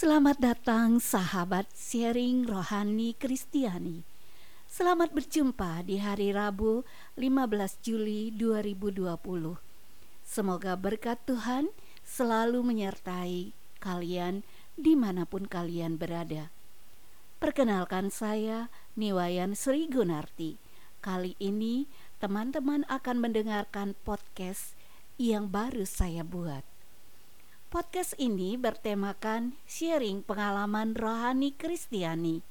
Selamat datang sahabat sharing rohani Kristiani. Selamat berjumpa di hari Rabu 15 Juli 2020. Semoga berkat Tuhan selalu menyertai kalian di mana pun kalian berada. Perkenalkan saya Niwayan Sri Gunarti. Kali ini teman-teman akan mendengarkan podcast yang baru saya buat. Podcast ini bertemakan sharing pengalaman rohani Kristiani.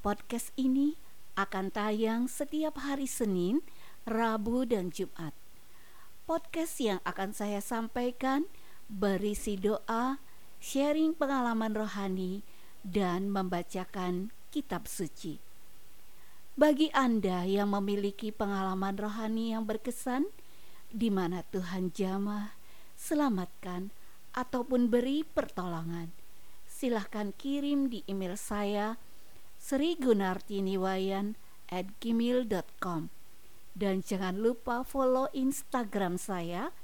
Podcast ini akan tayang setiap hari Senin, Rabu, dan Jumat. Podcast yang akan saya sampaikan berisi doa, sharing pengalaman rohani, dan membacakan kitab suci. Bagi Anda yang memiliki pengalaman rohani yang berkesan, di mana Tuhan jamah, selamatkan, ataupun beri pertolongan, silahkan kirim di email saya srigunartiniwayan at gmail.com dan jangan lupa follow Instagram saya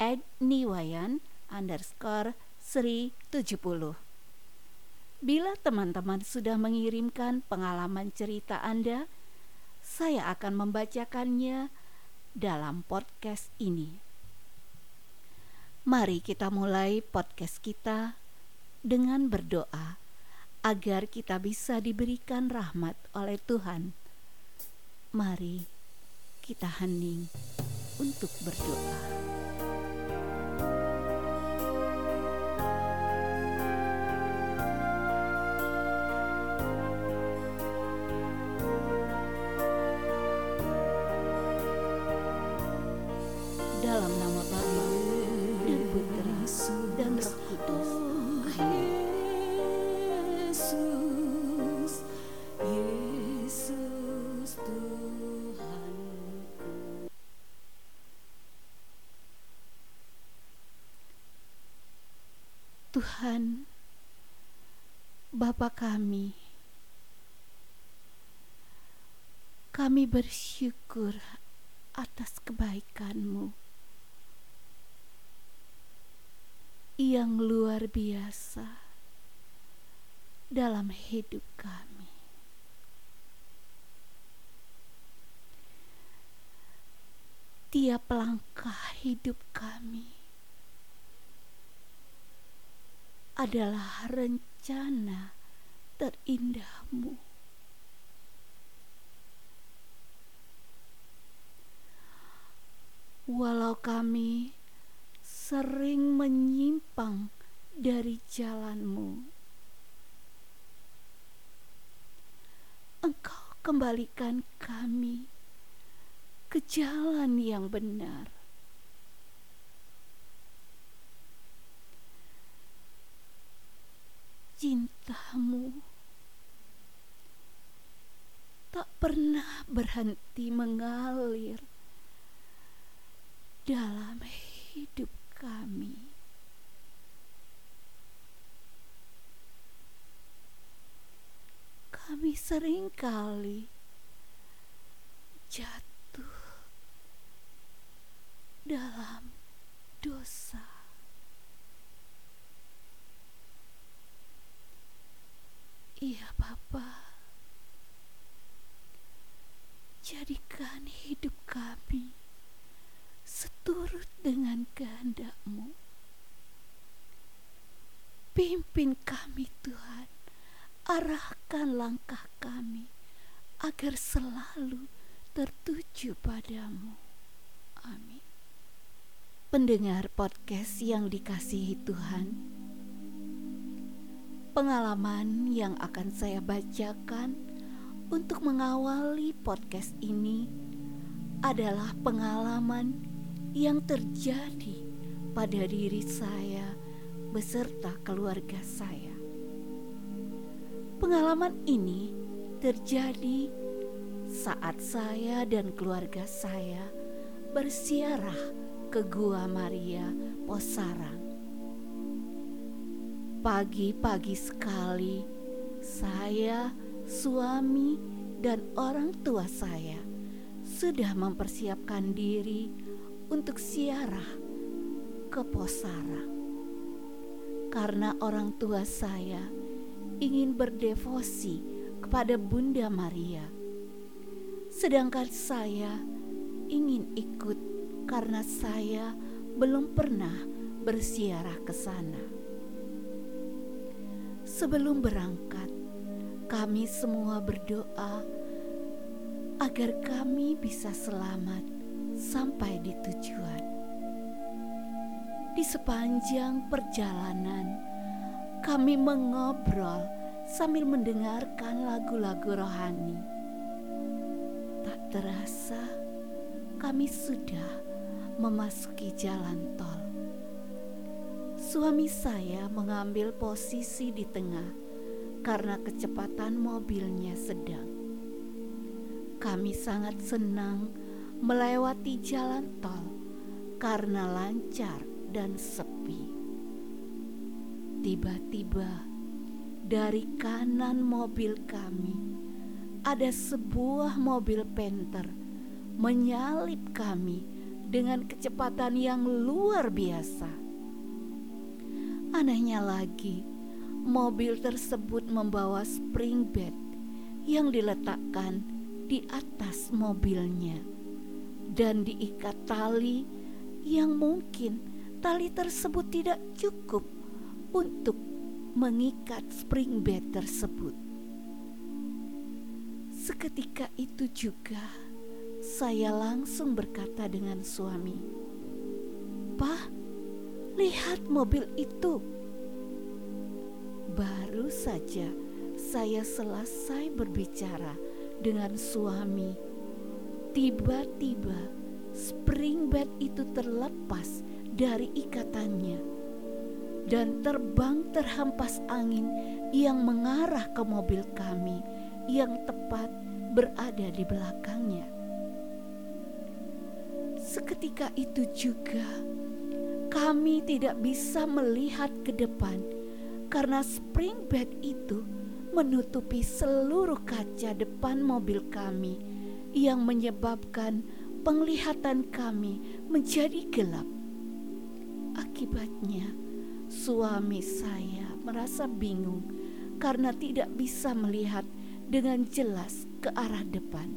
at niwayan underscore sri 70. Bila teman-teman sudah mengirimkan pengalaman cerita Anda, saya akan membacakannya dalam podcast ini. Mari kita mulai podcast kita dengan berdoa agar kita bisa diberikan rahmat oleh Tuhan. Mari kita hening untuk berdoa. Tuhan, Bapa kami, kami bersyukur atas kebaikan-Mu yang luar biasa dalam hidup kami. Tiap langkah hidup kami adalah rencana terindahmu. Walau kami sering menyimpang dari jalanmu. Engkau kembalikan kami ke jalan yang benar. Cintamu tak pernah berhenti mengalir dalam hidup kami. Kami sering kali jatuh dalam dosa. Iya, Bapa. Jadikan hidup kami seturut dengan kehendakmu. Pimpin kami Tuhan, arahkan langkah kami agar selalu tertuju padamu. Amin. Pendengar podcast yang dikasihi Tuhan, pengalaman yang akan saya bacakan untuk mengawali podcast ini adalah pengalaman yang terjadi pada diri saya beserta keluarga saya. Pengalaman ini terjadi saat saya dan keluarga saya bersiarah ke Gua Maria Posarang. Pagi-pagi sekali, saya, suami, dan orang tua saya sudah mempersiapkan diri untuk siarah ke Posara. karena orang tua saya ingin berdevosi kepada Bunda Maria, sedangkan saya ingin ikut karena saya belum pernah bersiarah ke sana. Sebelum berangkat, kami semua berdoa agar kami bisa selamat sampai di tujuan. Di sepanjang perjalanan, kami mengobrol sambil mendengarkan lagu-lagu rohani. Tak terasa, kami sudah memasuki jalan tol. Suami saya mengambil posisi di tengah karena kecepatan mobilnya sedang. Kami sangat senang melewati jalan tol karena lancar dan sepi. Tiba-tiba dari kanan mobil kami ada sebuah mobil penter menyalip kami dengan kecepatan yang luar biasa Anehnya lagi, mobil tersebut membawa spring bed yang diletakkan di atas mobilnya dan diikat tali yang mungkin tali tersebut tidak cukup untuk mengikat spring bed tersebut. Seketika itu juga saya langsung berkata dengan suami, "Pak, Lihat mobil itu. Baru saja saya selesai berbicara dengan suami. Tiba-tiba spring bed itu terlepas dari ikatannya dan terbang terhampas angin yang mengarah ke mobil kami yang tepat berada di belakangnya. Seketika itu juga kami tidak bisa melihat ke depan karena spring bed itu menutupi seluruh kaca depan mobil kami yang menyebabkan penglihatan kami menjadi gelap. Akibatnya, suami saya merasa bingung karena tidak bisa melihat dengan jelas ke arah depan.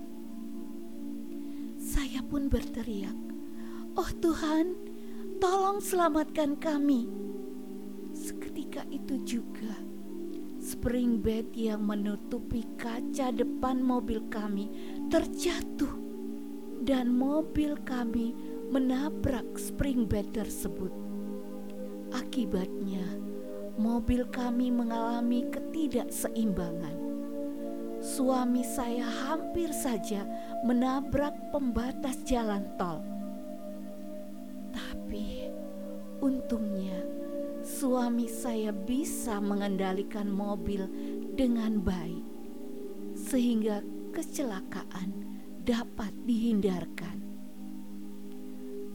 Saya pun berteriak, "Oh Tuhan, tolong selamatkan kami. Seketika itu juga, spring bed yang menutupi kaca depan mobil kami terjatuh dan mobil kami menabrak spring bed tersebut. Akibatnya, mobil kami mengalami ketidakseimbangan. Suami saya hampir saja menabrak pembatas jalan tol untungnya suami saya bisa mengendalikan mobil dengan baik sehingga kecelakaan dapat dihindarkan.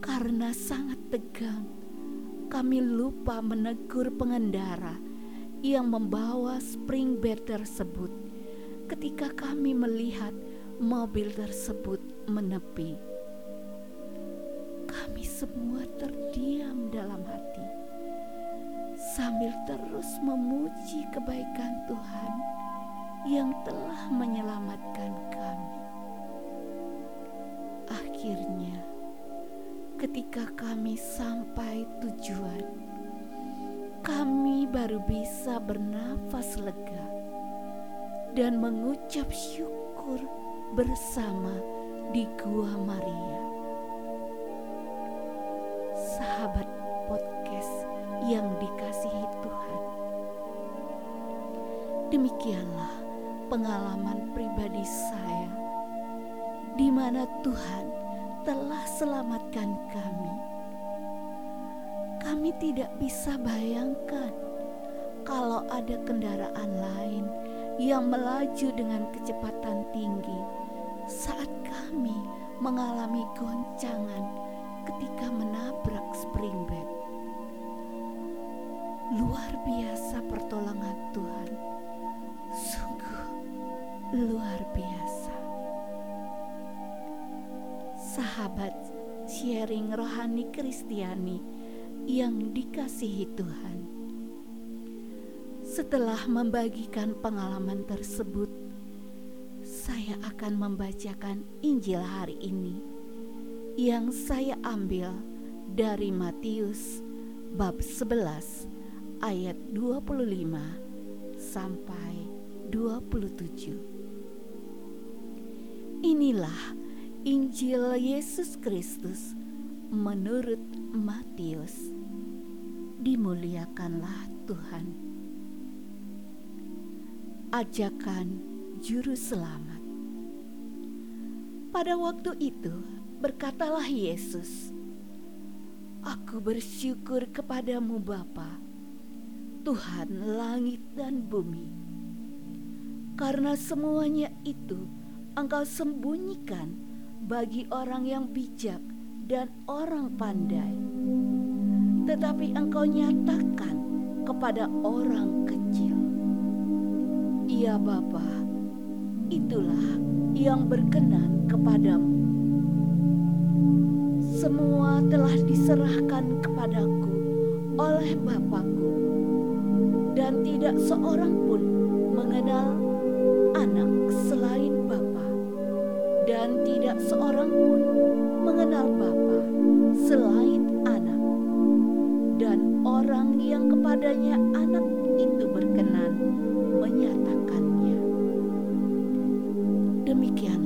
Karena sangat tegang, kami lupa menegur pengendara yang membawa spring bed tersebut ketika kami melihat mobil tersebut menepi semua terdiam dalam hati sambil terus memuji kebaikan Tuhan yang telah menyelamatkan kami. Akhirnya, ketika kami sampai tujuan, kami baru bisa bernafas lega dan mengucap syukur bersama di Gua Maria yang dikasihi Tuhan. Demikianlah pengalaman pribadi saya di mana Tuhan telah selamatkan kami. Kami tidak bisa bayangkan kalau ada kendaraan lain yang melaju dengan kecepatan tinggi saat kami mengalami goncangan ketika menabrak spring bed. Luar biasa pertolongan Tuhan. Sungguh luar biasa. Sahabat sharing rohani Kristiani yang dikasihi Tuhan. Setelah membagikan pengalaman tersebut, saya akan membacakan Injil hari ini yang saya ambil dari Matius bab 11 ayat 25 sampai 27. Inilah Injil Yesus Kristus menurut Matius. Dimuliakanlah Tuhan. Ajakan Juru Selamat. Pada waktu itu berkatalah Yesus, Aku bersyukur kepadamu Bapa, Tuhan langit dan bumi, karena semuanya itu engkau sembunyikan bagi orang yang bijak dan orang pandai, tetapi engkau nyatakan kepada orang kecil. Ya Bapa, itulah yang berkenan kepadamu. Semua telah diserahkan kepadaku oleh Bapakku, dan tidak seorang pun mengenal anak selain Bapa, dan tidak seorang pun mengenal Bapa selain anak, dan orang yang kepadanya anak itu berkenan menyatakannya. Demikianlah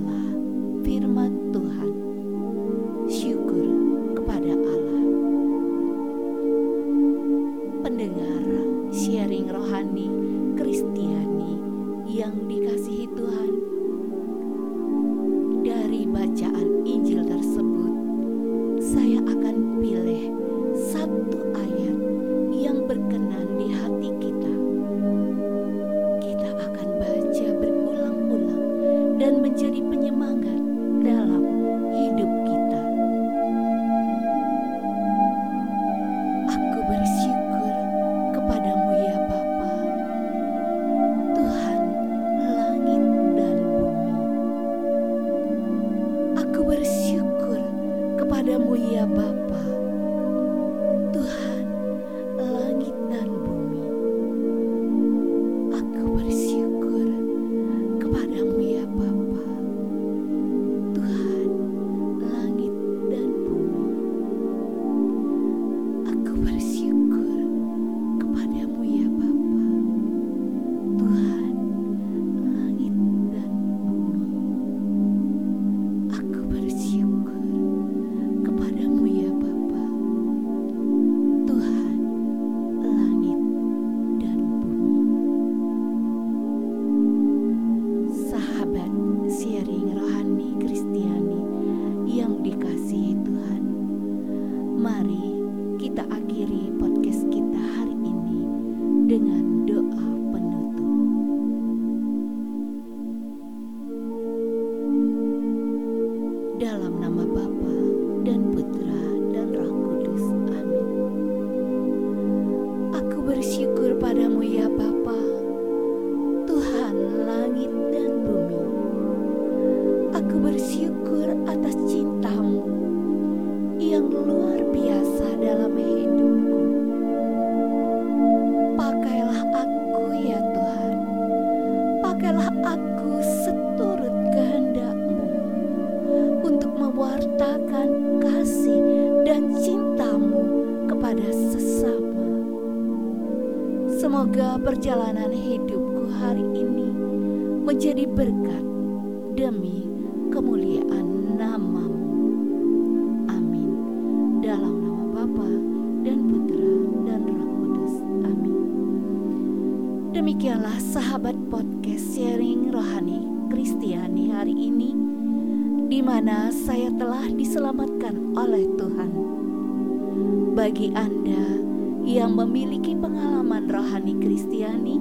mewartakan kasih dan cintamu kepada sesama. Semoga perjalanan hidupku hari ini menjadi berkat demi kemuliaan namamu. Amin. Dalam nama Bapa dan Putra dan Roh Kudus. Amin. Demikianlah sahabat podcast sharing rohani Kristiani hari ini di mana saya telah diselamatkan oleh Tuhan. Bagi Anda yang memiliki pengalaman rohani Kristiani,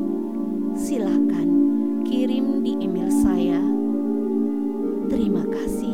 silakan kirim di email saya. Terima kasih.